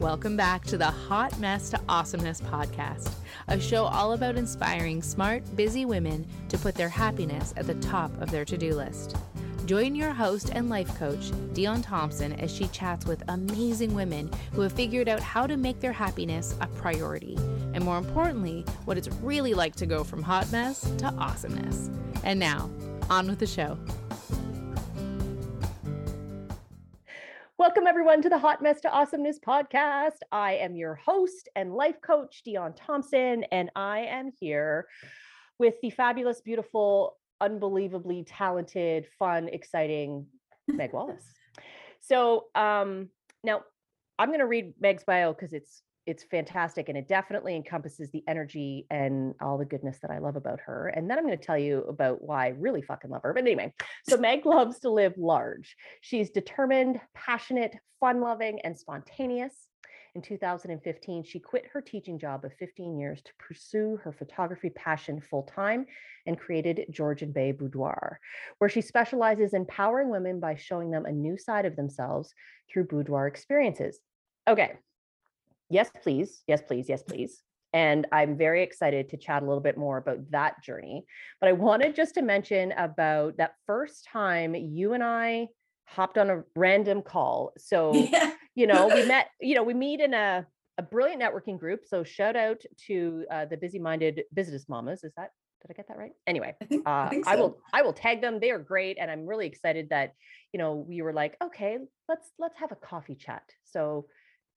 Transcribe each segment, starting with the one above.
Welcome back to the Hot Mess to Awesomeness podcast, a show all about inspiring smart, busy women to put their happiness at the top of their to do list. Join your host and life coach, Dion Thompson, as she chats with amazing women who have figured out how to make their happiness a priority, and more importantly, what it's really like to go from hot mess to awesomeness. And now, on with the show. Welcome, everyone, to the Hot Mess to Awesomeness podcast. I am your host and life coach, Dion Thompson, and I am here with the fabulous, beautiful, unbelievably talented, fun, exciting Meg Wallace. So, um, now I'm going to read Meg's bio because it's it's fantastic and it definitely encompasses the energy and all the goodness that I love about her. And then I'm going to tell you about why I really fucking love her. But anyway, so Meg loves to live large. She's determined, passionate, fun loving, and spontaneous. In 2015, she quit her teaching job of 15 years to pursue her photography passion full time and created Georgian Bay Boudoir, where she specializes in empowering women by showing them a new side of themselves through boudoir experiences. Okay, yes, please. Yes, please. Yes, please. And I'm very excited to chat a little bit more about that journey. But I wanted just to mention about that first time you and I hopped on a random call. So, yeah. you know, we met, you know, we meet in a, a brilliant networking group. So shout out to uh, the busy minded business mamas. Is that did I get that right? Anyway, I, think, uh, I, so. I, will I will tag them. They are great, and I'm really excited that you know we were like, okay, let's let's have a coffee chat. So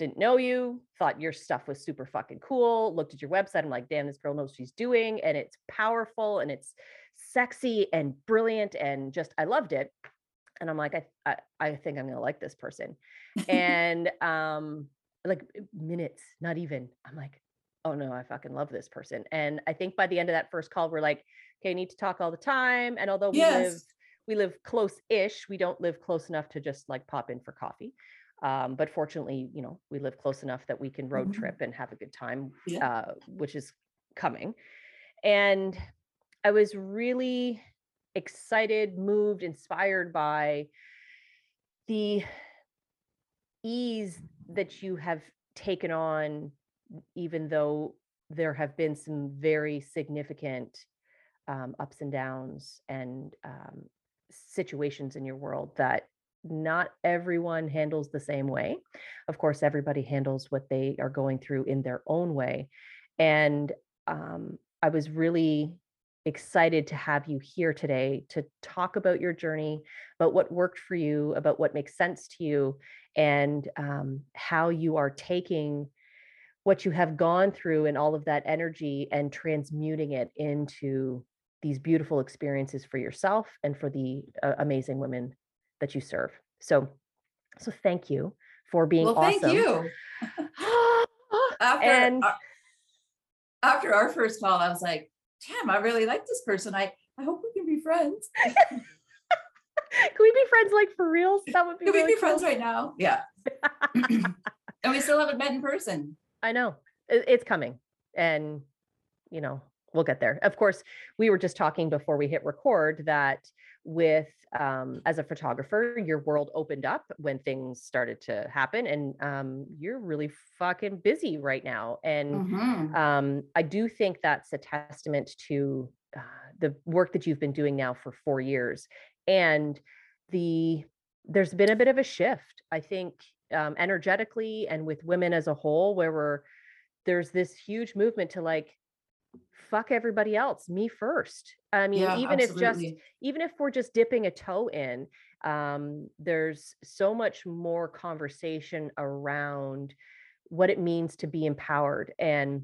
didn't know you, thought your stuff was super fucking cool, looked at your website. I'm like, damn, this girl knows she's doing, and it's powerful and it's sexy and brilliant, and just I loved it. And I'm like, I I, I think I'm gonna like this person. and um, like minutes, not even. I'm like, oh no, I fucking love this person. And I think by the end of that first call, we're like, okay, I need to talk all the time. And although we yes. live we live close-ish, we don't live close enough to just like pop in for coffee. Um, but fortunately, you know, we live close enough that we can road mm-hmm. trip and have a good time, yeah. uh, which is coming. And I was really excited, moved, inspired by the ease that you have taken on, even though there have been some very significant um, ups and downs and um, situations in your world that not everyone handles the same way. Of course, everybody handles what they are going through in their own way. And um, I was really excited to have you here today to talk about your journey, about what worked for you, about what makes sense to you, and um, how you are taking what you have gone through and all of that energy and transmuting it into these beautiful experiences for yourself and for the uh, amazing women that you serve. So, so thank you for being well, awesome. Thank you. after, and our, after our first call, I was like, damn, I really like this person. I, I hope we can be friends. can we be friends like for real? That would be Can really we be cool. friends right now? Yeah. and we still haven't met in person. I know. It's coming. And you know, we'll get there. Of course, we were just talking before we hit record that with um, as a photographer, your world opened up when things started to happen, and um, you're really fucking busy right now. And mm-hmm. um, I do think that's a testament to uh, the work that you've been doing now for four years, and the there's been a bit of a shift, I think, um, energetically and with women as a whole, where we're there's this huge movement to like fuck everybody else me first i mean yeah, even absolutely. if just even if we're just dipping a toe in um, there's so much more conversation around what it means to be empowered and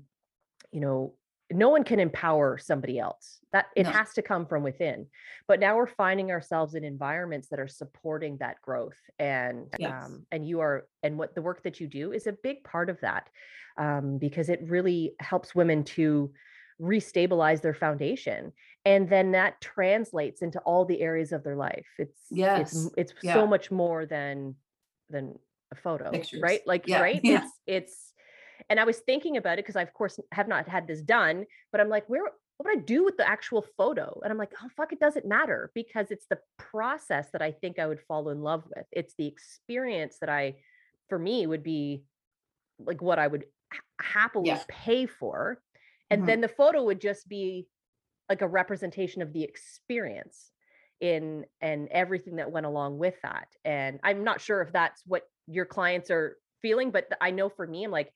you know no one can empower somebody else that it no. has to come from within but now we're finding ourselves in environments that are supporting that growth and yes. um, and you are and what the work that you do is a big part of that um, because it really helps women to restabilize their foundation and then that translates into all the areas of their life it's yes it's it's yeah. so much more than than a photo Pictures. right like yeah. right yeah. it's it's and i was thinking about it because i of course have not had this done but i'm like where what would I do with the actual photo? And I'm like, oh, fuck, it doesn't matter because it's the process that I think I would fall in love with. It's the experience that I, for me, would be like what I would happily Yeah. pay for. And Mhm. then the photo would just be like a representation of the experience in and everything that went along with that. And I'm not sure if that's what your clients are feeling, but I know for me, I'm like,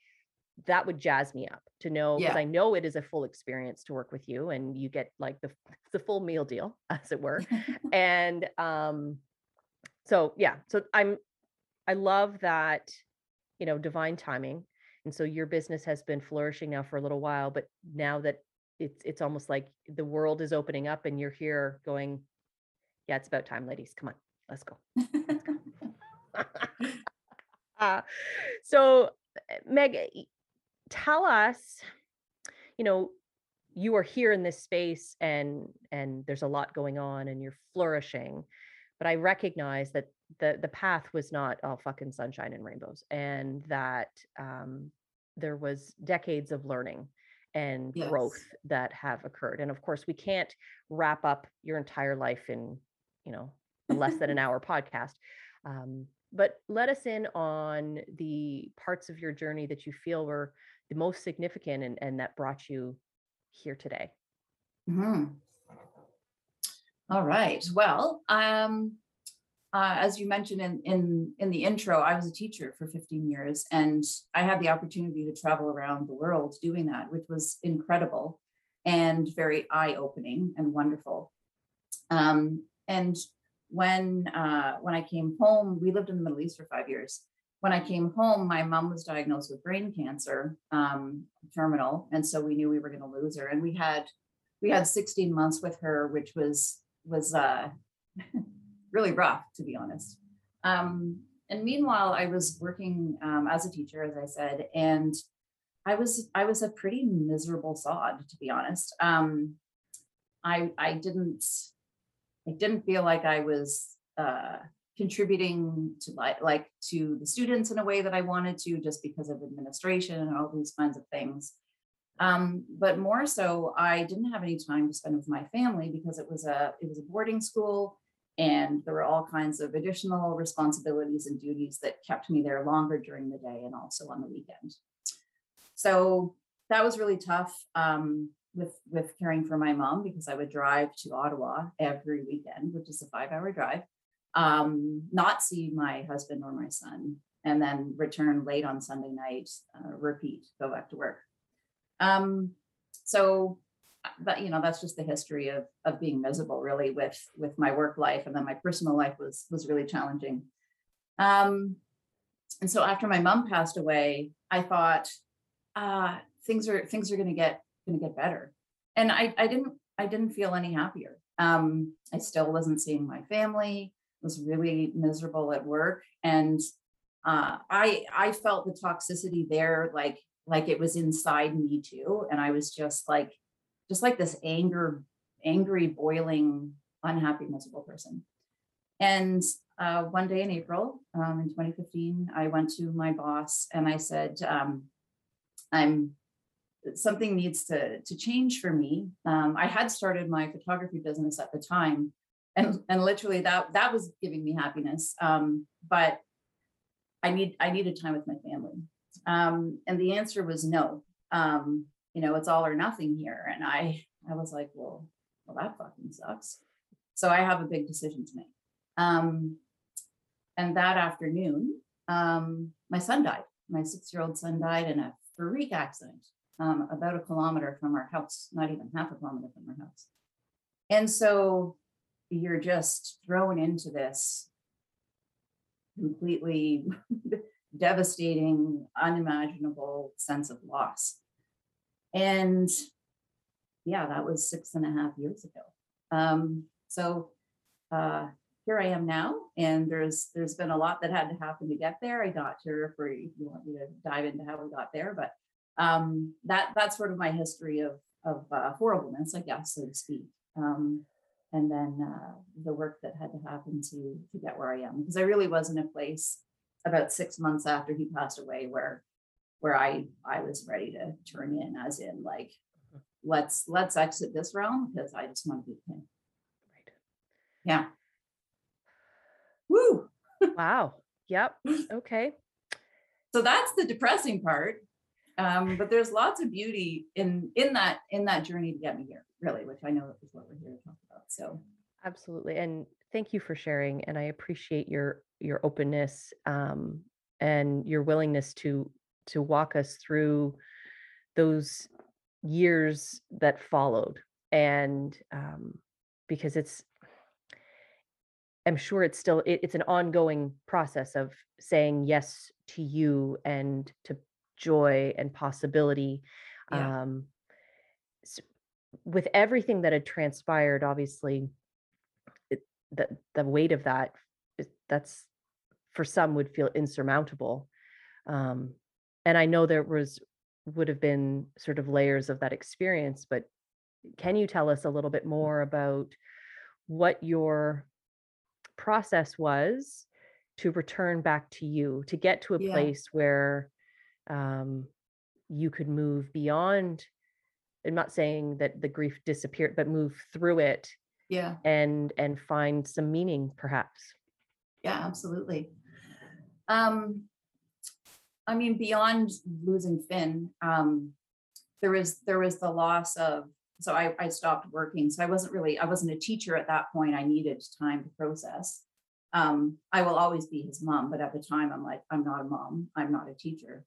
that would jazz me up to know because Yeah. I know it is a full experience to work with you and you get like the the full meal deal, as it were. and um so yeah, so I'm I love that, you know, divine timing. And so your business has been flourishing now for a little while, but now that it's it's almost like the world is opening up and you're here going, yeah, it's about time, ladies. Come on, let's go. uh, so, uh, Meg, tell us, you know, you are here in this space and and there's a lot going on and you're flourishing, but I recognize that the the path was not all fucking sunshine and rainbows, and that um, there was decades of learning and growth that have occurred. And of course, we can't wrap up your entire life in you know less than an hour podcast. Um, but let us in on the parts of your journey that you feel were the most significant and, and that brought you here today. Mhm. All right. Well, um, uh, as you mentioned in, in in the intro, I was a teacher for 15 years, and I had the opportunity to travel around the world doing that, which was incredible and very eye-opening and wonderful. Um, and when uh, when I came home, we lived in the Middle East for five years. When I came home, my mom was diagnosed with brain cancer, um, terminal, and so we knew we were going to lose her. And we had we had 16 months with her, which was was uh, really rough, to be honest. Um, and meanwhile, I was working um, as a teacher, as I said, and I was I was a pretty miserable sod, to be honest. Um, I I didn't I didn't feel like I was uh, contributing to like like to the students in a way that I wanted to, just because of administration and all these kinds of things. Um, but more so, I didn't have any time to spend with my family because it was a it was a boarding school, and there were all kinds of additional responsibilities and duties that kept me there longer during the day and also on the weekend. So that was really tough um, with with caring for my mom because I would drive to Ottawa every weekend, which is a five hour drive, um, not see my husband or my son, and then return late on Sunday night, uh, repeat, go back to work. Um, so that you know that's just the history of of being miserable really with with my work life and then my personal life was was really challenging. Um and so after my mom passed away i thought uh things are things are going to get going to get better. And i i didn't i didn't feel any happier. Um i still wasn't seeing my family was really miserable at work and uh i i felt the toxicity there like like it was inside me too and i was just like just like this anger angry boiling unhappy miserable person. And uh, one day in april um, in 2015 i went to my boss and i said um, i'm something needs to to change for me. Um, i had started my photography business at the time and and literally that that was giving me happiness um, but i need i needed time with my family. Um, and the answer was no. Um, you know it's all or nothing here. And i i was like well well that fucking sucks. So i have a big decision to make. Um, and that afternoon um, my son died. My six year old son died in a freak accident um, about a kilometer from our house not even half a kilometer from our house. And so you're just thrown into this completely devastating unimaginable sense of loss and yeah, that was six and a half years ago. Um, so uh, here I am now, and there's there's been a lot that had to happen to get there. I got refer if you want me to dive into how we got there, but um, that that's sort of my history of of uh, horribleness, I guess, so to speak. Um, and then uh, the work that had to happen to to get where I am, because I really was in a place about six months after he passed away where where I I was ready to turn in, as in like let's let's exit this realm because I just want to be him. Right. Yeah. Woo. Wow. Yep. Okay. so that's the depressing part. Um, but there's lots of beauty in in that in that journey to get me here, really, which I know is what we're here to talk about. So absolutely, and thank you for sharing, and I appreciate your your openness um, and your willingness to to walk us through those years that followed, and um, because it's I'm sure it's still it, it's an ongoing process of saying yes to you and to joy and possibility. Yeah. Um, so with everything that had transpired, obviously, it, the the weight of that that's for some would feel insurmountable. Um, and I know there was would have been sort of layers of that experience, but can you tell us a little bit more about what your process was to return back to you, to get to a yeah. place where um, you could move beyond. I'm not saying that the grief disappeared, but move through it. Yeah. And and find some meaning, perhaps. Yeah, absolutely. Um, I mean, beyond losing Fynn, um, there was there was the loss of so I, I stopped working. So I wasn't really, I wasn't a teacher at that point. I needed time to process. Um, I will always be his mom, but at the time I'm like, I'm not a mom. I'm not a teacher.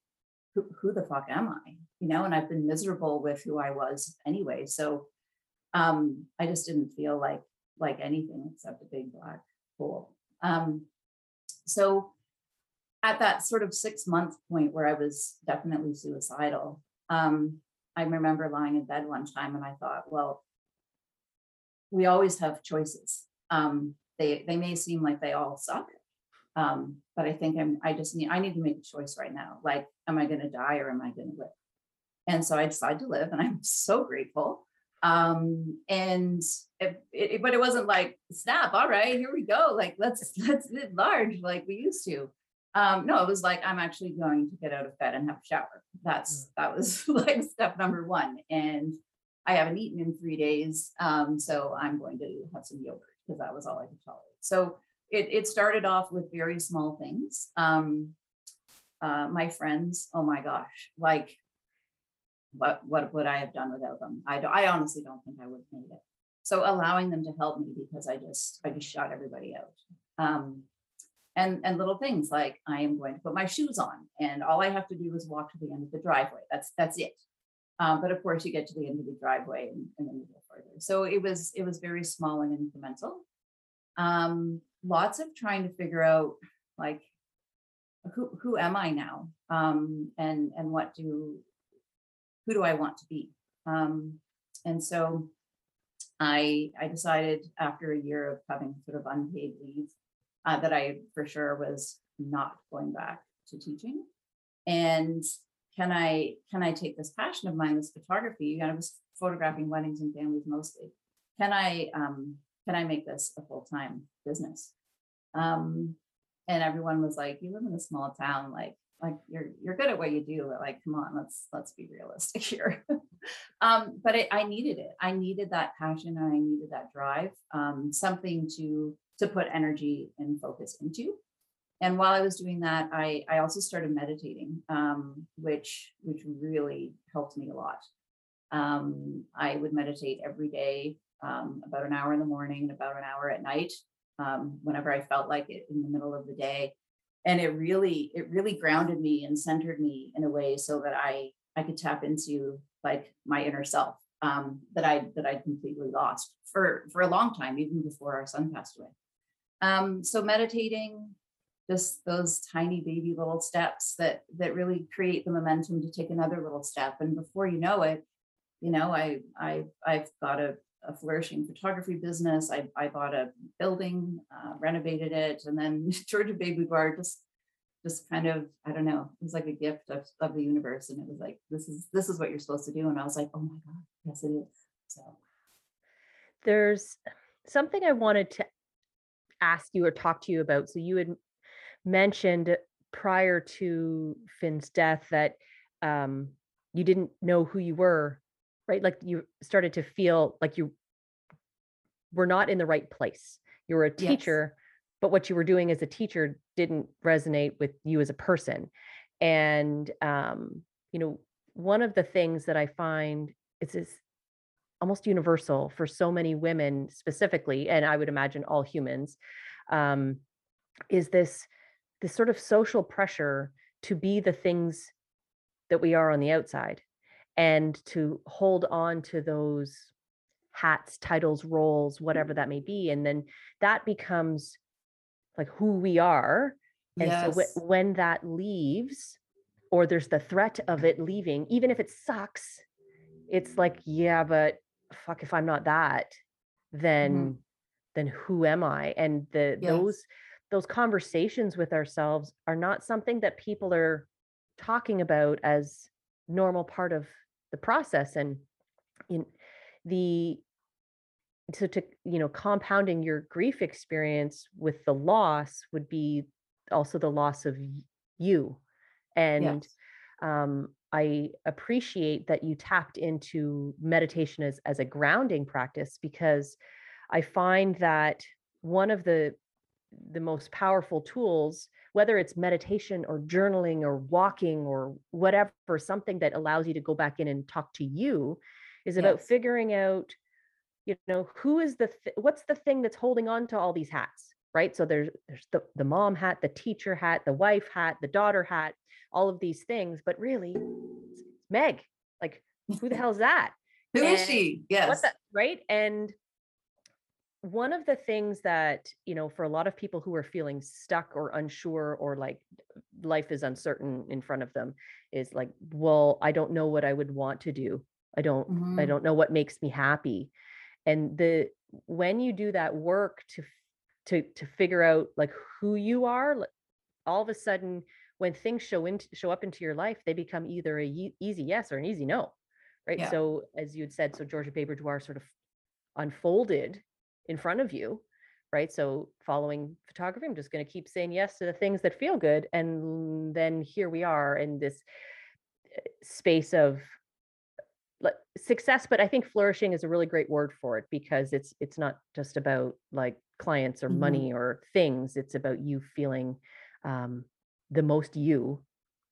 Who, who the fuck am I? You know, and I've been miserable with who I was anyway. So um, I just didn't feel like like anything except a big black hole. Um, so at that sort of six month point where I was definitely suicidal, um, I remember lying in bed one time and I thought, well, we always have choices. Um, they they may seem like they all suck, um, but I think I'm I just need I need to make a choice right now. Like, am I going to die or am I going to live? And so I decided to live, and I'm so grateful. Um, and it, it, but it wasn't like snap. All right, here we go. Like let's let's live large like we used to. Um, no, it was like I'm actually going to get out of bed and have a shower. That's mm. that was like step number one. And I haven't eaten in three days, um, so I'm going to have some yogurt because that was all I could tolerate. So it, it started off with very small things. Um, uh, my friends, oh my gosh, like what what would I have done without them? I I honestly don't think I would have made it. So allowing them to help me because I just I just shot everybody out. Um, and and little things like I am going to put my shoes on, and all I have to do is walk to the end of the driveway. That's that's it. Um, but of course, you get to the end of the driveway, and, and then you go further. So it was it was very small and incremental. Um, lots of trying to figure out like who who am I now, um, and and what do who do I want to be, um, and so I I decided after a year of having sort of unpaid leave uh, that I for sure was not going back to teaching. And can I can I take this passion of mine, this photography? I was photographing weddings and families mostly. Can I um, can I make this a full time business? Um, and everyone was like, "You live in a small town, like like you're you're good at what you do. But like, come on, let's let's be realistic here." um, but it, I needed it. I needed that passion and I needed that drive. Um, something to to put energy and focus into. And while I was doing that, I, I also started meditating, um, which which really helped me a lot. Um, I would meditate every day, um, about an hour in the morning and about an hour at night, um, whenever I felt like it in the middle of the day. And it really it really grounded me and centered me in a way so that I I could tap into like my inner self um, that I that I completely lost for for a long time, even before our son passed away. Um, so meditating, just those tiny baby little steps that that really create the momentum to take another little step. And before you know it, you know, I I I've got a, a flourishing photography business. I I bought a building, uh, renovated it, and then Georgian Bay Boudoir just just kind of I don't know. It was like a gift of, of the universe, and it was like this is this is what you're supposed to do. And I was like, oh my god, yes it is. So there's something I wanted to ask you or talk to you about. So you had mentioned prior to Fynn's death that um, you didn't know who you were, right? Like you started to feel like you were not in the right place. You were a teacher, yes. but what you were doing as a teacher didn't resonate with you as a person. And um, you know, one of the things that I find is is almost universal for so many women specifically, and I would imagine all humans, um, is this this sort of social pressure to be the things that we are on the outside and to hold on to those hats, titles, roles, whatever that may be. And then that becomes like who we are. And so Yes. wh- when that leaves, or there's the threat of it leaving, even if it sucks, it's like, yeah, but fuck, if I'm not that, then then who am I? And the Yes. those those conversations with ourselves are not something that people are talking about as normal part of the process and in the so to you know compounding your grief experience with the loss would be also the loss of you and Yes. um, i appreciate that you tapped into meditation as, as a grounding practice because i find that one of the the most powerful tools whether it's meditation or journaling or walking or whatever something that allows you to go back in and talk to you is about Yes. figuring out you know who is the th- what's the thing that's holding on to all these hats right so there's there's the, the mom hat the teacher hat the wife hat the daughter hat all of these things but really it's meg like who the hell is that Who is and she? what Yes. the right and one of the things that you know for a lot of people who are feeling stuck or unsure or like life is uncertain in front of them is like well i don't know what i would want to do i don't i Mhm. don't know what makes me happy and the when you do that work to to to figure out like who you are all of a sudden when things show into show up into your life they become either a easy yes or an easy no right Yeah. so as you had said so Georgian Bay Boudoir sort of unfolded in front of you right so following photography i'm just going to keep saying yes to the things that feel good and then here we are in this uh, space of like success but i think flourishing is a really great word for it because it's it's not just about like clients or Mhm. money or things it's about you feeling um the most you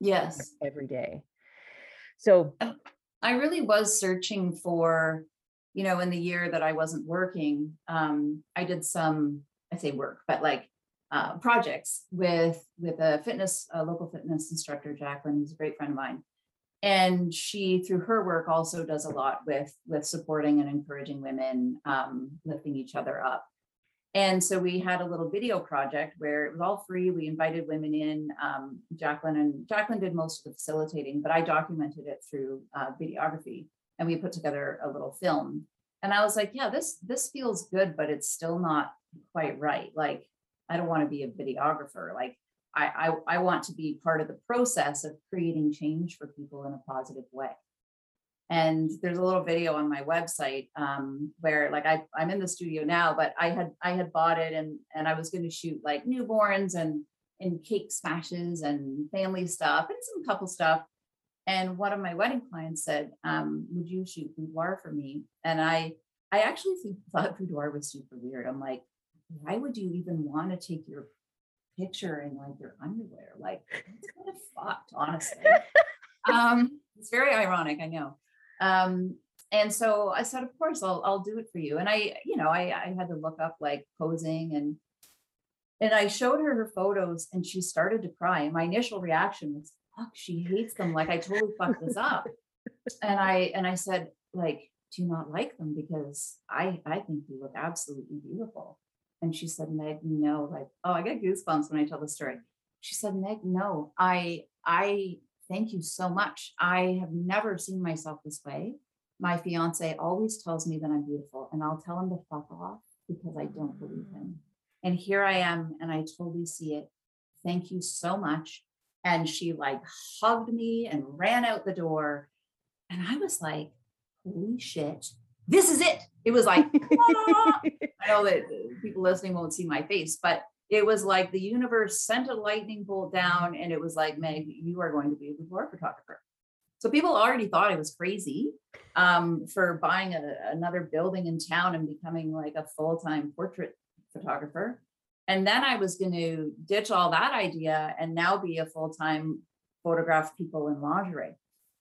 Yes. every day so I really was searching for, you know, in the year that I wasn't working, um, I did some, I say work, but like uh, projects with with a fitness, a local fitness instructor, Jacqueline, who's a great friend of mine. And she, through her work, also does a lot with with supporting and encouraging women, um, lifting each other up. And so we had a little video project where it was all free. We invited women in. Um, Jacqueline and Jacqueline did most of the facilitating, but I documented it through uh, videography, and we put together a little film. And I was like, yeah, this this feels good, but it's still not quite right. Like, I don't want to be a videographer. Like, I I, I want to be part of the process of creating change for people in a positive way. And there's a little video on my website um, where like I, I'm in the studio now, but I had I had bought it and and I was going to shoot like newborns and and cake smashes and family stuff and some couple stuff. And one of my wedding clients said, um, "Would you shoot boudoir for me?" And I I actually thought boudoir was super weird. I'm like, why would you even want to take your picture in like your underwear? Like it's kind of fucked, honestly. um, it's very ironic, I know. Um, and so I said, of course, I'll I'll do it for you. And I, you know, I I had to look up like posing and and I showed her her photos and she started to cry. And my initial reaction was, fuck, she hates them. Like I totally fucked this up. And I and I said, like, do you not like them? Because I I think you look absolutely beautiful. And she said, Meg, no, like, oh, I get goosebumps when I tell the story. She said, Meg, no, I I thank you so much. I have never seen myself this way. My fiance always tells me that I'm beautiful, and I'll tell him to fuck off because I don't believe him. And here I am, and I totally see it. Thank you so much. And she like hugged me and ran out the door. And I was like, holy shit, this is it. It was like, "Ah." I know that people listening won't see my face, but it was like the universe sent a lightning bolt down and it was like, Meg, you are going to be a boudoir photographer. So people already thought I was crazy um, for buying a, another building in town and becoming like a full-time portrait photographer. And then I was going to ditch all that idea and now be a full-time photograph people in lingerie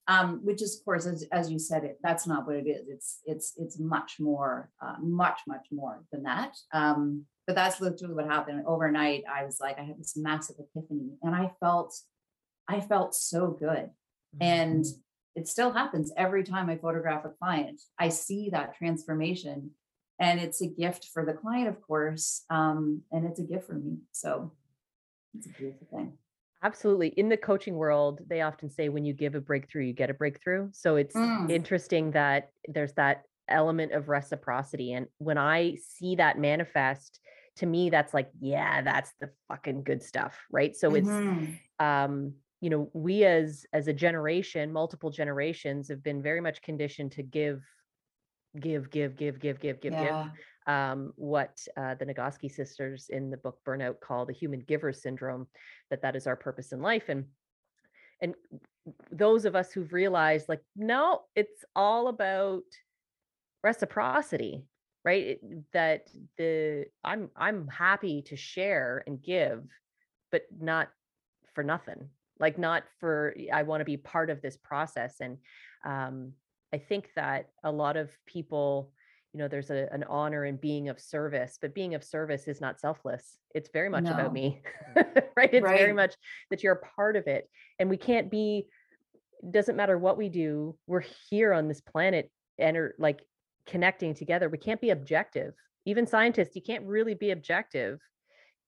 um, which is of course as, as you said it that's not what it is. It's it's it's much more uh, much much more than that. Um, but that's literally what happened. Overnight i was like i had this massive epiphany and i felt i felt so good. And it still happens every time i photograph a client. I see that transformation and it's a gift for the client of course um, and it's a gift for me. So it's a beautiful thing Absolutely. In the coaching world, they often say when you give a breakthrough, you get a breakthrough. So it's Mm. interesting that there's that element of reciprocity. And when I see that manifest, to me, that's like, yeah, that's the fucking good stuff. Right. So it's Mhm. um, you know, we as as a generation, multiple generations have been very much conditioned to give, give, give, give, give, give, give, give yeah um, what uh, the Nagoski sisters in the book Burnout call the human giver syndrome, that that is our purpose in life. And and those of us who've realized like, no, it's all about reciprocity, right? It- that the I'm I'm happy to share and give, but not for nothing. Like not for I want to be part of this process. And um, I think that a lot of people you know there's a, an honor in being of service but being of service is not selfless. It's very much No. about me mm. right? It's very much that you're a part of it and we can't be doesn't matter what we do we're here on this planet and are like connecting together. We can't be objective. Even scientists you can't really be objective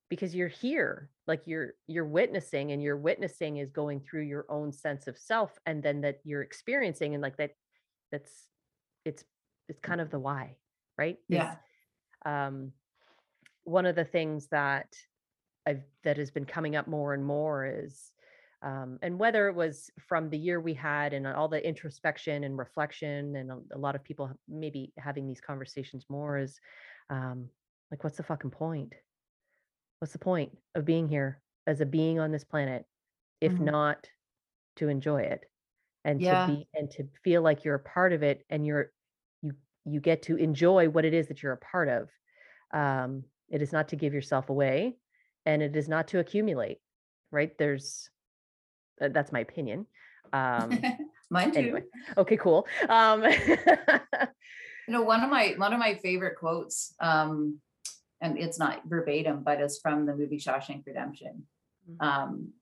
because you're here. Like you're you're witnessing and your witnessing is going through your own sense of self and then that you're experiencing and like that that's it's it's kind of the why right Yeah. um one of the things that i've that has been coming up more and more is um, and whether it was from the year we had and all the introspection and reflection and a, a lot of people maybe having these conversations more is um, like what's the fucking point what's the point of being here as a being on this planet if Mhm. not to enjoy it and Yeah. to be and to feel like you're a part of it and you're you get to enjoy what it is that you're a part of um it is not to give yourself away and it is not to accumulate right there's uh, that's my opinion um Mine too. anyway okay cool um You know, one of my one of my favorite quotes, um, and it's not verbatim, but it's from the movie Shawshank Redemption, Mhm. um,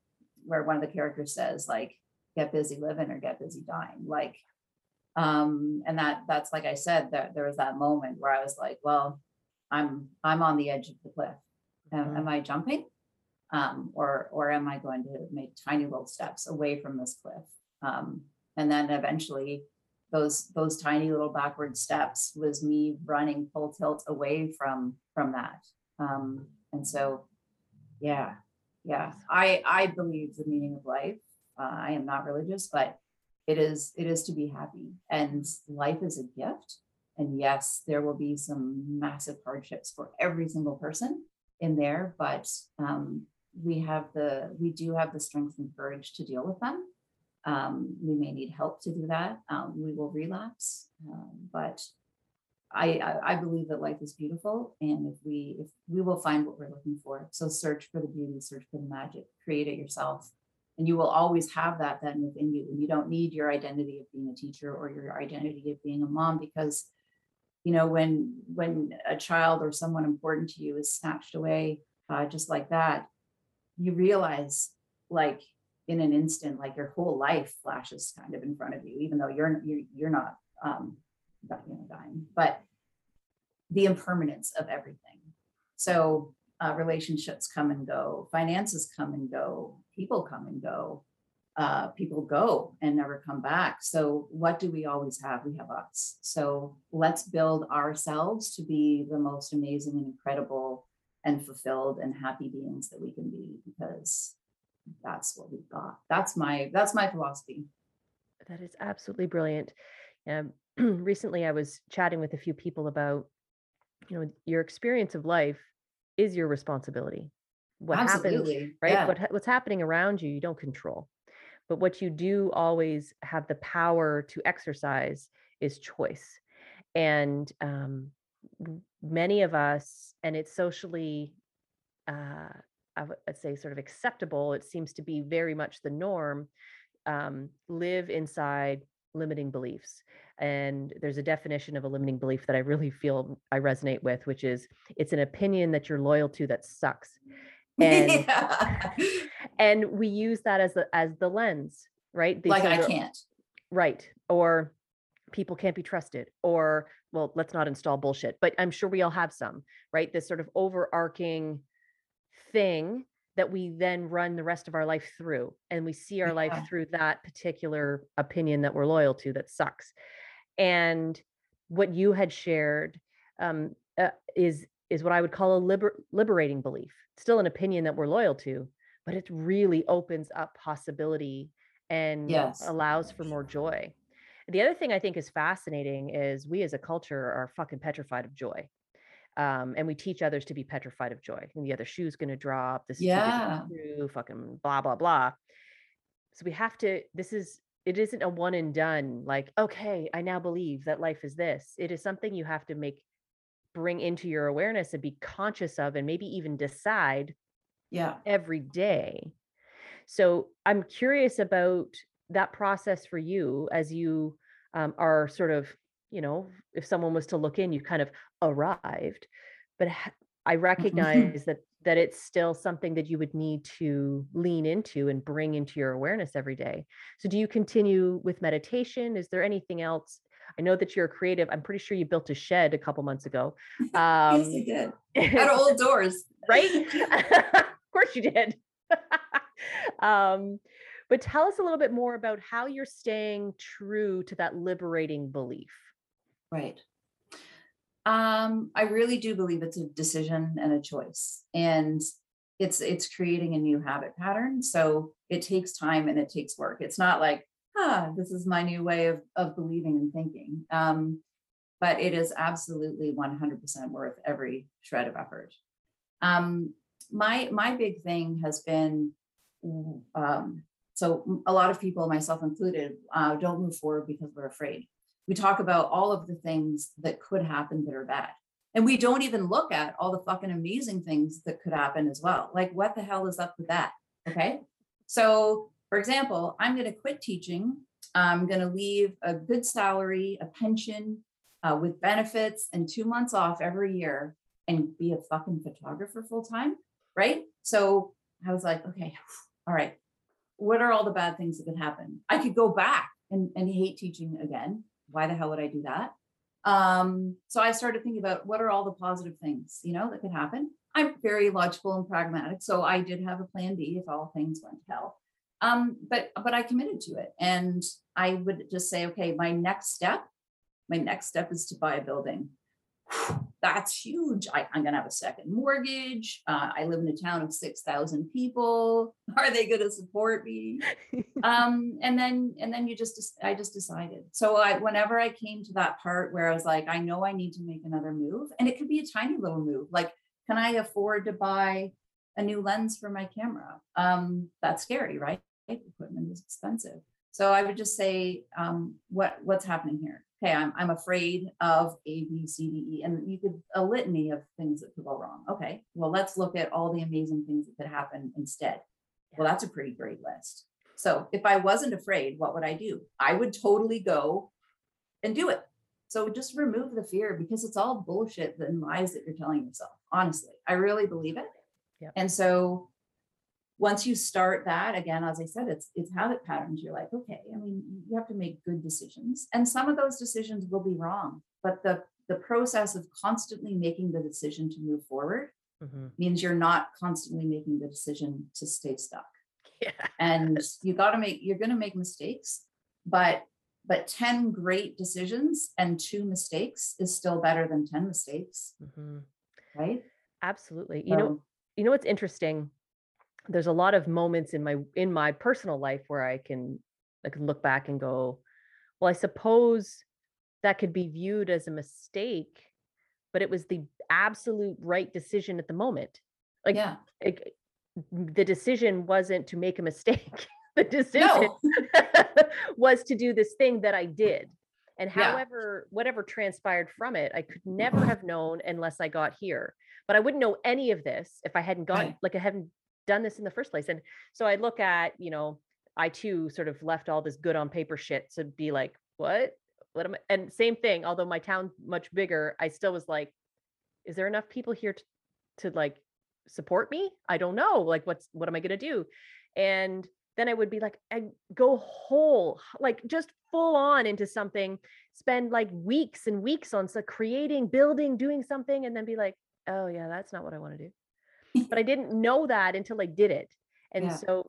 where one of the characters says, like, "Get busy living or get busy dying." Like, um, and that that's like I said, that there was that moment where I was like, "Well, I'm I'm on the edge of the cliff. Am, Mhm. am I jumping, um, or or am I going to make tiny little steps away from this cliff?" Um, and then eventually those those tiny little backward steps was me running full tilt away from from that um and so yeah yeah i i believe the meaning of life uh, i am not religious but it is it is to be happy. And life is a gift. And yes there will be some massive hardships for every single person in there but um we have the we do have the strength and courage to deal with them. Um, we may need help to do that. Um, we will relapse, um, but I, I I believe that life is beautiful, and if we if we will find what we're looking for. So search for the beauty, search for the magic, create it yourself, and you will always have that then within you. And you don't need your identity of being a teacher or your identity of being a mom because you know when when a child or someone important to you is snatched away uh, just like that, you realize like in an instant, like your whole life flashes kind of in front of you, even though you're you're, you're not um, you know, dying, but the impermanence of everything. So uh, relationships come and go, finances come and go, people come and go, uh, people go and never come back. So what do we always have? We have us. So let's build ourselves to be the most amazing and incredible and fulfilled and happy beings that we can be because that's what we've got. That's my that's my philosophy. That is absolutely brilliant. Um, recently, I was chatting with a few people about, you know, your experience of life is your responsibility. What happens, right? Yeah. What what's happening around you, you don't control. But what you do always have the power to exercise is choice. And um, many of us, and it's socially uh, I would I'd say sort of acceptable, it seems to be very much the norm, um, live inside limiting beliefs. And there's a definition of a limiting belief that I really feel I resonate with, which is it's an opinion that you're loyal to that sucks. And Yeah. and we use that as the as the lens, right? These like I can't. Right. Or people can't be trusted. Or, well, let's not install bullshit, but I'm sure we all have some, right? This sort of overarching thing that we then run the rest of our life through. And we see our life through that particular opinion that we're loyal to that sucks. And what you had shared um, uh, is is what I would call a liber- liberating belief. Still an opinion that we're loyal to, but it really opens up possibility and Yes. allows for more joy. The other thing I think is fascinating is we as a culture are fucking petrified of joy. Um, and we teach others to be petrified of joy. And the other shoe's going to drop. This is too good to Yeah. be true, fucking blah, blah, blah. So we have to, this is, it isn't a one and done, like, okay, I now believe that life is this. It is something you have to make, bring into your awareness and be conscious of, and maybe even decide Yeah. every day. So I'm curious about that process for you as you um, are sort of, you know, if someone was to look in, you kind of arrived, but I recognize that that it's still something that you would need to lean into and bring into your awareness every day. So do you continue with meditation? Is there anything else? I know that you're creative. I'm pretty sure you built a shed a couple months ago. yes, I Um, did. Out of old doors. right? of course you did. um, but tell us a little bit more about how you're staying true to that liberating belief. Right. Um, I really do believe it's a decision and a choice. And it's it's creating a new habit pattern. So it takes time and it takes work. It's not like, ah, this is my new way of of believing and thinking. Um, but it is absolutely 100% worth every shred of effort. Um, my my big thing has been um, so a lot of people, myself included, uh, don't move forward because we're afraid we talk about all of the things that could happen that are bad. And we don't even look at all the fucking amazing things that could happen as well. Like, what the hell is up with that? Okay. So, for example, I'm going to quit teaching. I'm going to leave a good salary, a pension uh, with benefits, and two months off every year and be a fucking photographer full time. Right. So I was like, okay, all right. What are all the bad things that could happen? I could go back and, and hate teaching again why the hell would I do that? Um, so I started thinking about what are all the positive things, you know, that could happen. I'm very logical and pragmatic, so I did have a plan B if all things went to hell. Um, but but I committed to it, and I would just say, okay, my next step, my next step is to buy a building. That's huge. I, I'm gonna have a second mortgage. Uh, I live in a town of six thousand people. Are they gonna support me? um and then and then you just i just decided so i whenever i came to that part where i was like i know i need to make another move and it could be a tiny little move like can i afford to buy a new lens for my camera um that's scary right equipment is expensive so i would just say um what what's happening here okay i'm, I'm afraid of a b c d e and you could a litany of things that could go wrong okay well let's look at all the amazing things that could happen instead well that's a pretty great list so if I wasn't afraid, what would I do? I would totally go and do it. So just remove the fear because it's all bullshit and lies that you're telling yourself. Honestly, I really believe it. Yep. And so once you start that, again, as I said, it's it's habit patterns. You're like, okay, I mean, you have to make good decisions. And some of those decisions will be wrong. But the the process of constantly making the decision to move forward Mhm. means you're not constantly making the decision to stay stuck Yeah. and you got to make you're going to make mistakes but but 10 great decisions and two mistakes is still better than 10 mistakes Mhm. right Absolutely. You know, you know what's interesting? There's a lot of moments in my in my personal life where I can I can look back and go, well, I suppose that could be viewed as a mistake, but it was the absolute right decision at the moment. Like yeah it- the decision wasn't to make a mistake. the decision no was to do this thing that I did. And Yeah. however, whatever transpired from it, I could never have known unless I got here. But I wouldn't know any of this if I hadn't gotten, Right. like, I hadn't done this in the first place and so i look at you know i too sort of left all this good on paper shit to be like what? What am I? and same thing although my town much bigger i still was like is there enough people here to, to like support me? I don't know like what's what am i going to do? And then i would be like i go whole like just full on into something spend like weeks and weeks on so creating building doing something and then be like oh yeah that's not what i want to do but i didn't know that until i did it and Yeah. so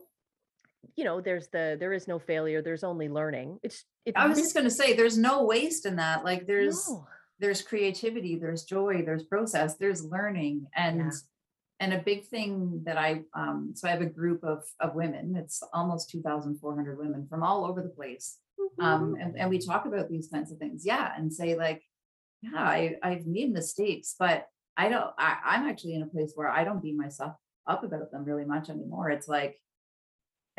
you know there's the there is no failure there's only learning it's it's I was just going to say, there's no waste in that. Like there's No. there's creativity, there's joy, there's process, there's learning, and and a big thing that I um so I have a group of of women. It's almost two thousand four hundred women from all over the place, um, and and we talk about these kinds of things, yeah, and say like, yeah, I I've made mistakes, but I don't. I, I'm actually in a place where I don't beat myself up about them really much anymore. It's like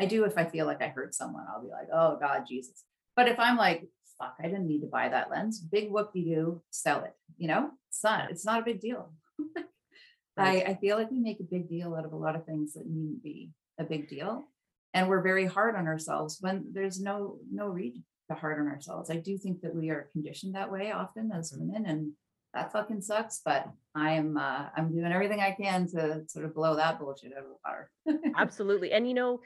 I do if I feel like I hurt someone, I'll be like, oh God, Jesus. But if I'm like, fuck, I didn't need to buy that lens, big whoop de doo, sell it. You know, it's not, it's not a big deal. Right. I, I feel like we make a big deal out of a lot of things that needn't be a big deal. And we're very hard on ourselves when there's no no reason to hard on ourselves. I do think that we are conditioned that way often as Mm-hmm. women, and that fucking sucks. But I'm uh, I'm doing everything I can to sort of blow that bullshit out of the water. absolutely and you know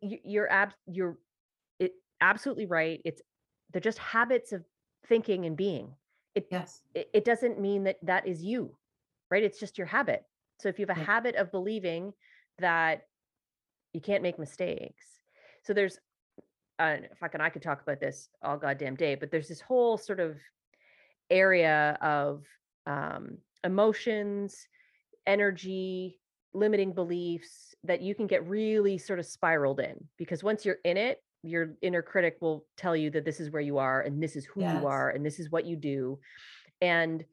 you, you're ab you're it absolutely right it's they're just habits of thinking and being yes. it, it doesn't mean that that is you right it's just your habit so if you have a Yeah. habit of believing that you can't make mistakes so there's uh fucking i could talk about this all goddamn day but there's this whole sort of area of um emotions energy limiting beliefs that you can get really sort of spiraled in because once you're in it your inner critic will tell you that this is where you are and this is who Yes. you are and this is what you do and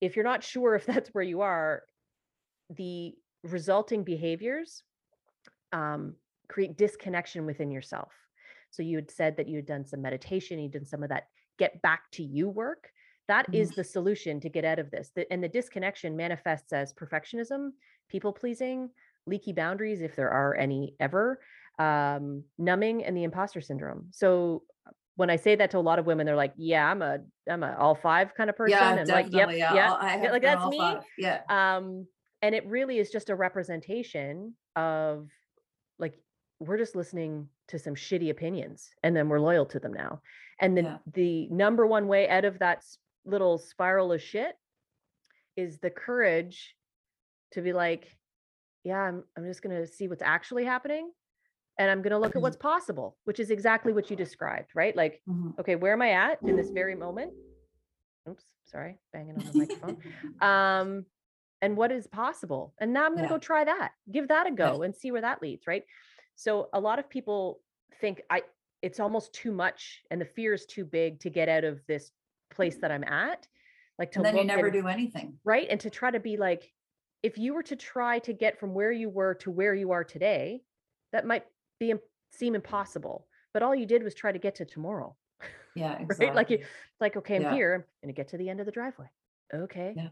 if you're not sure if that's where you are the resulting behaviors um, create disconnection within yourself so you had said that you had done some meditation you'd done some of that get back to you work That is the solution to get out of this and the disconnection manifests as perfectionism people pleasing leaky boundaries if there are any ever um, numbing and the imposter syndrome so when i say that to a lot of women they're like yeah i'm a i'm a all five kind of person Yeah, and like definitely. yep yeah, yeah all- I have like, that's me. five, Yeah. um and it really is just a representation of like we're just listening to some shitty opinions and then we're loyal to them now and the Yeah. the number one way out of that little spiral of shit is the courage to be like yeah i'm, I'm just going to see what's actually happening and i'm going to look at Mhm. what's possible which is exactly what you described right? Like Mhm. okay where am i at in this very moment? Oops sorry banging on the microphone. Um and what is possible? And now i'm going to Yeah. go try that. Give that a go and see where that leads right? So a lot of people think i it's almost too much and the fear is too big to get out of this place that i'm at like to And then you never and- do anything. right and to try to be like if you were to try to get from where you were to where you are today that might be seem impossible but all you did was try to get to tomorrow Yeah, exactly. right like you it's like okay i'm Yeah. here i'm gonna get to the end of the driveway okay Yeah.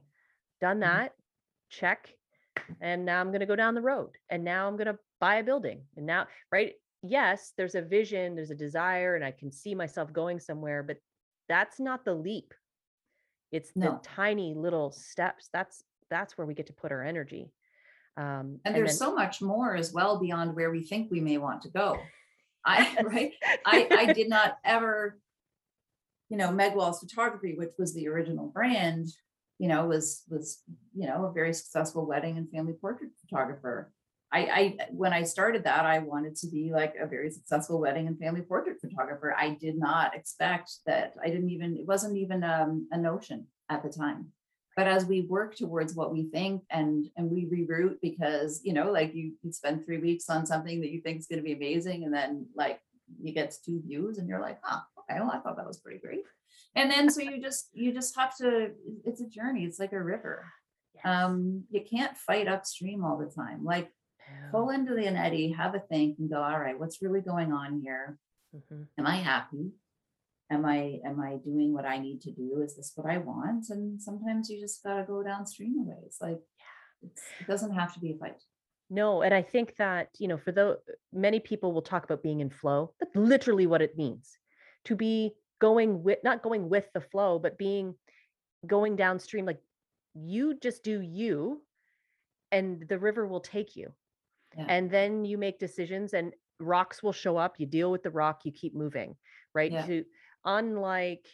done Mhm. that check and now i'm gonna go down the road and now i'm gonna buy a building and now right yes there's a vision there's a desire and i can see myself going somewhere but that's not the leap it's the tiny little steps that's that's where we get to put our energy um and there's then- so much more as well beyond where we think we may want to go. I right. I, I did not ever, you know, Meg Wallace photography, which was the original brand, you know, was was, you know, a very successful wedding and family portrait photographer. I, I when I started that, I wanted to be like a very successful wedding and family portrait photographer. I did not expect that. I didn't even, it wasn't even um, a notion at the time. But as we work towards what we think and and we reroute because you know, like you you spend three weeks on something that you think is going to be amazing, and then like you get two views and you're like, huh, okay, well, I thought that was pretty great. And then so you just you just have to, it's a journey, it's like a river. Yes. Um, you can't fight upstream all the time. Like Yeah. pull into the eddy, have a think, and go, all right, what's really going on here? Mhm. Am I happy? Am I am I doing what I need to do? Is this what I want? And sometimes you just gotta go downstream a ways. Like it doesn't have to be a fight. No, and I think that, you know, for the many people will talk about being in flow. That's literally what it means. To be going with not going with the flow, but being going downstream like you just do you and the river will take you. Yeah. And then you make decisions and rocks will show up, you deal with the rock, you keep moving, right? Yeah. To unlike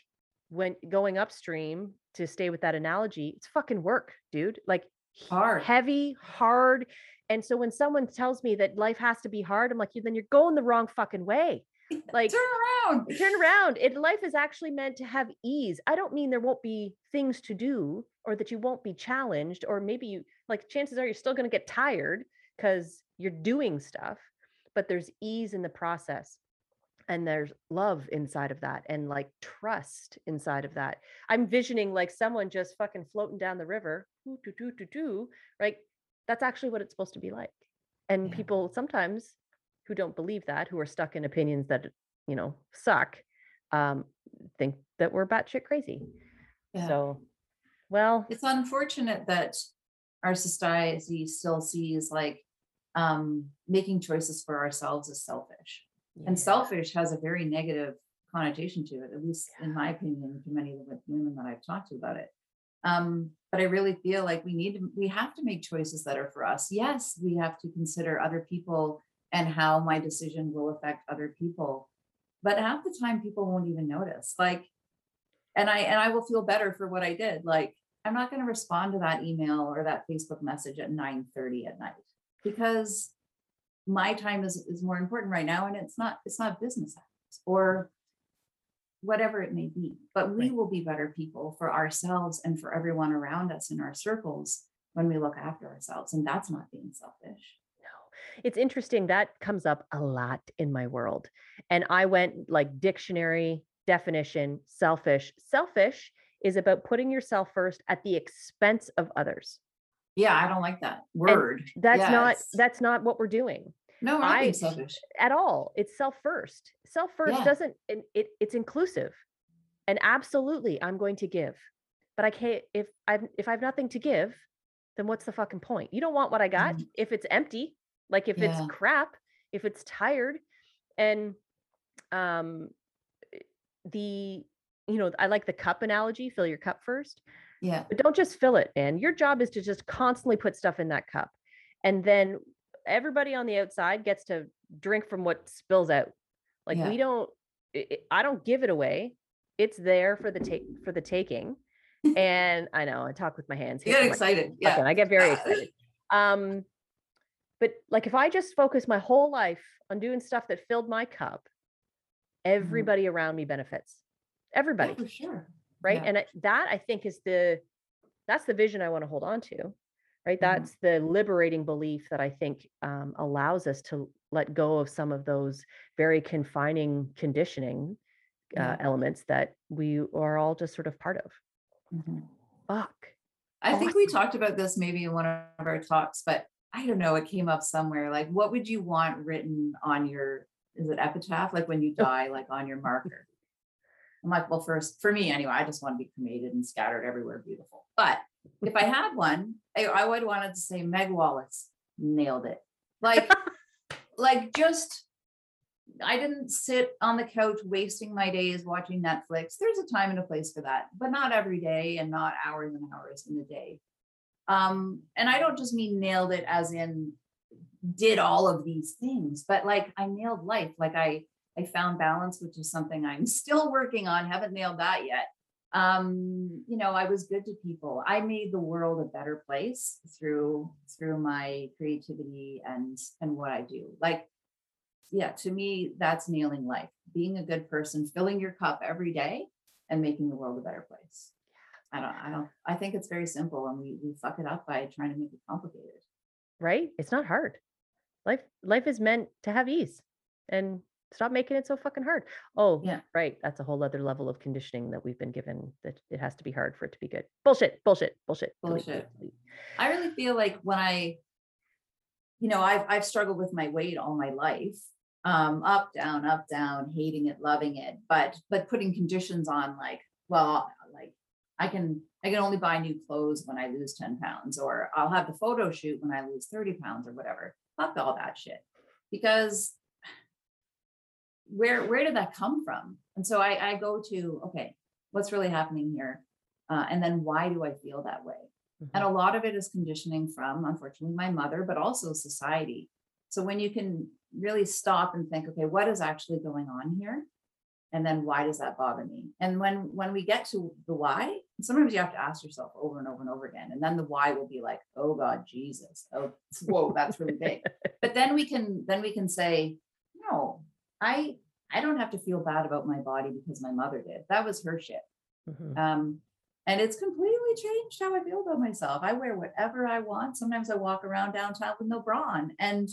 when going upstream to stay with that analogy, it's fucking work, dude. Like Hard. heavy, hard. And so when someone tells me that life has to be hard, I'm like, "You- then you're going the wrong fucking way. Like Turn around. turn around. It life is actually meant to have ease. I don't mean there won't be things to do or that you won't be challenged or maybe you like chances are you're still going to get tired because you're doing stuff, but there's ease in the process. And there's love inside of that and like trust inside of that. I'm visioning like someone just fucking floating down the river, doo, doo, doo, doo, doo, right? That's actually what it's supposed to be like. And Yeah. people sometimes who don't believe that, who are stuck in opinions that you know suck, um, think that we're batshit crazy. Yeah. So, well, it's unfortunate that our society still sees like um making choices for ourselves is selfish. And selfish has a very negative connotation to it at least in my opinion to many of the women that i've talked to about it. Um but i really feel like we need to we have to make choices that are for us. Yes we have to consider other people and how my decision will affect other people but half the time people won't even notice like and i and i will feel better for what i did like i'm not going to respond to that email or that facebook message at 9 30 at night because my time is is more important right now and it's not it's not business hours or whatever it may be but we Right. will be better people for ourselves and for everyone around us in our circles when we look after ourselves and that's not being selfish no. It's interesting that comes up a lot in my world. And I went like dictionary definition selfish. Selfish is about putting yourself first at the expense of others. Yeah i don't like that word That's not that's not what we're doing. no we're not being I- selfish at all. It's self first. Self first Yeah. doesn't it, it it's inclusive. And absolutely I'm going to give. But I can't if I've if I've nothing to give, then what's the fucking point? You don't want what I got Mhm. if it's empty, like if Yeah. it's crap, if it's tired and um eh, the you know, I like the cup analogy, fill your cup first yeah. But don't just fill it man your job is to just constantly put stuff in that cup. And then everybody on the outside gets to drink from what spills out. Like Yeah. we don't i i- don't give it away. It's there for the take for the taking. And i know i talk with my hands you get like, excited. "Fucking," yeah. I get very excited. Um but like if i just focus my whole life on doing stuff that filled my cup everybody around me benefits. Yeah, everybody. for sure right Yeah. and that i think is the that's the vision i want to hold on to right Mhm. that's the liberating belief that i think um, allows us to let go of some of those very confining conditioning uh, Yeah. elements that we are all just sort of part of Mhm. fuck I think we talked about this maybe in one of our talks, but I don't know, it came up somewhere. Like, what would you want written on your, is it epitaph? Like when you Oh. die, like on your marker? I'm like, well, first, for me anyway, I just want to be cremated and scattered everywhere beautiful. But if I had one, I, I would want it to say Meg Wallace nailed it. Like, like just I didn't sit on the couch wasting my days watching Netflix. There's a time and a place for that, but not every day and not hours and hours in the day. Um, and I don't just mean nailed it as in did all of these things, but like I nailed life. Like I I found balance, which is something I'm still working on, haven't nailed that yet. Um, you know, I was good to people. I made the world a better place through through my creativity and and what I do. Like yeah, to me, that's nailing life. Being a good person, filling your cup every day and making the world a better place. I don't, I don't, I think it's very simple and we, we fuck it up by trying to make it complicated. right it's not hard life life is meant to have ease and stop making it so fucking hard oh Yeah. right that's a whole other level of conditioning that we've been given that it has to be hard for it to be good bullshit bullshit bullshit delete, Bullshit. delete. I really feel like when I, you know, I've, I've struggled with my weight all my life. Um, up, down, up, down, hating it, loving it, but, but putting conditions on like, well, like I can I can only buy new clothes when I lose 10 pounds, or I'll have the photo shoot when I lose 30 pounds or whatever. Fuck all that shit. Because where where did that come from? And so I, I go to, okay, what's really happening here? Uh, and then why do I feel that way? Mm-hmm. And a lot of it is conditioning from, unfortunately, my mother, but also society. So when you can really stop and think, okay, what is actually going on here? And then why does that bother me? And when when we get to the why, sometimes you have to ask yourself over and over and over again. And then the why will be like, oh God, Jesus. Oh, whoa, that's really big. but then we can then we can say, no, I I don't have to feel bad about my body because my mother did. That was her shit. Mm-hmm. Um, and it's completely changed how I feel about myself. I wear whatever I want. Sometimes I walk around downtown with no bra on. And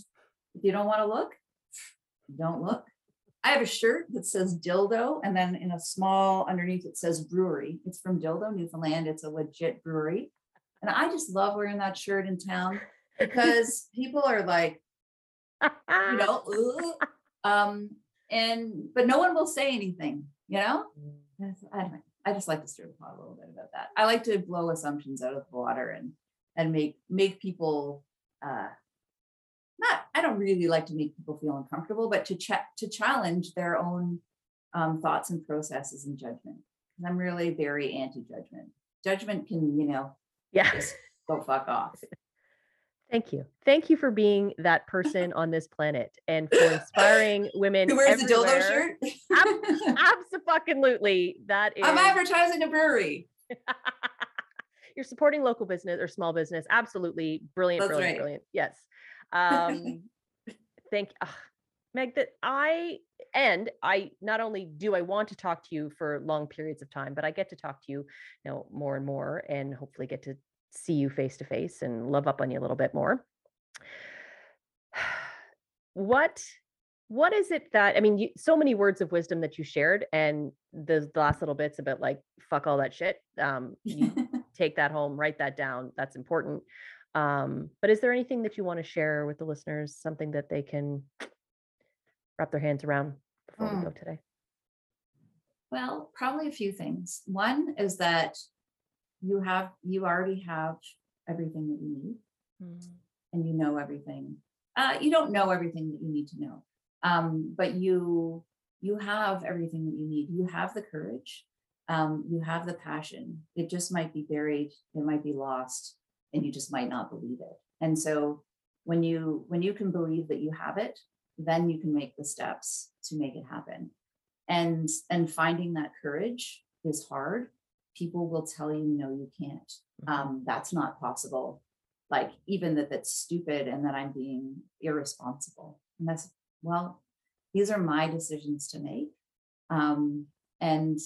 if you don't want to look, don't look. I have a shirt that says dildo, and then in a small underneath it says brewery. It's from Dildo, Newfoundland. It's a legit brewery. And I just love wearing that shirt in town because people are like, you know, um, and but no one will say anything, you know? Mm. I, I just like to stir the pot a little bit about that. I like to blow assumptions out of the water and and make make people uh not I don't really like to make people feel uncomfortable, but to check to challenge their own um, thoughts and processes and judgment. I'm really very anti-judgment. Judgment can, you know, yeah, go fuck off. Thank you. Thank you for being that person on this planet and for inspiring women. Who wears everywhere. a dildo shirt? Absolutely. That is. I'm advertising a brewery. You're supporting local business or small business. Absolutely. Brilliant, That's brilliant, right. brilliant. Yes. Um, thank uh, Meg that I and I not only do I want to talk to you for long periods of time, but I get to talk to you, you know, more and more and hopefully get to see you face to face and love up on you a little bit more. What what is it that I mean, you, so many words of wisdom that you shared, and the, last little bits about like fuck all that shit. Um, you take that home, write that down. That's important. Um, but is there anything that you want to share with the listeners? Something that they can wrap their hands around before mm. we go hmm. today? Well, probably a few things. One is that you have you already have everything that you need. Mm. and you know everything. Uh, you don't know everything that you need to know. Um, but you you have everything that you need. You have the courage. Um, you have the passion. It just might be buried. It might be lost. And you just might not believe it. And so when you when you can believe that you have it then you can make the steps to make it happen. And and finding that courage is hard people will tell you no you can't. Mm-hmm. um, that's not possible. Like even that that's stupid and that i'm being irresponsible. And that's well these are my decisions to make. Um, and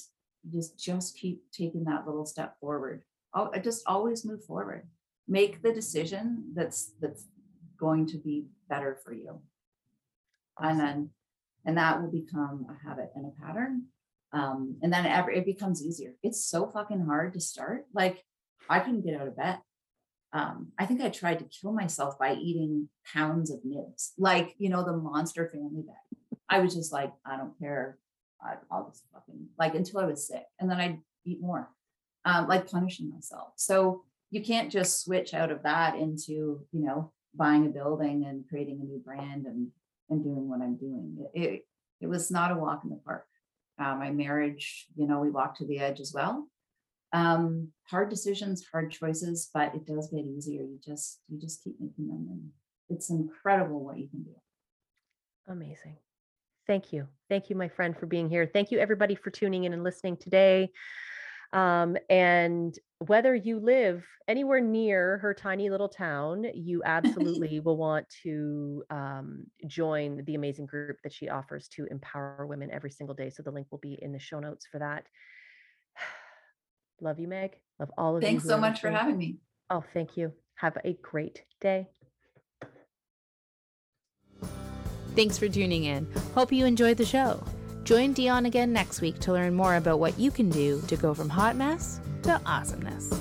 just just keep taking that little step forward. I'll, just always move forward. Make the decision that's that's going to be better for you. Awesome. and then and that will become a habit and a pattern um, and then it, it becomes easier. It's so fucking hard to start. Like I couldn't get out of bed. Um, I think I tried to kill myself by eating pounds of nibs, like you know the monster family bag. I was just like, I don't care. I, will just fucking like until I was sick, and then I'd eat more, um, like punishing myself. So you can't just switch out of that into you know buying a building and creating a new brand and and doing what I'm doing. It, it, it was not a walk in the park uh, my marriage, you know, we walked to the edge as well. Um, hard decisions, hard choices, but it does get easier. You just you just keep making them, and it's incredible what you can do. Amazing. Thank you. Thank you, my friend, for being here. Thank you, everybody, for tuning in and listening today. Um, and whether you live anywhere near her tiny little town, you absolutely will want to um, join the amazing group that she offers to empower women every single day. So the link will be in the show notes for that. Love you, Meg. Love all of Thanks you. Thanks so much for having me. Oh, thank you. Have a great day. Thanks for tuning in. Hope you enjoyed the show. Join Dion again next week to learn more about what you can do to go from hot mess to awesomeness.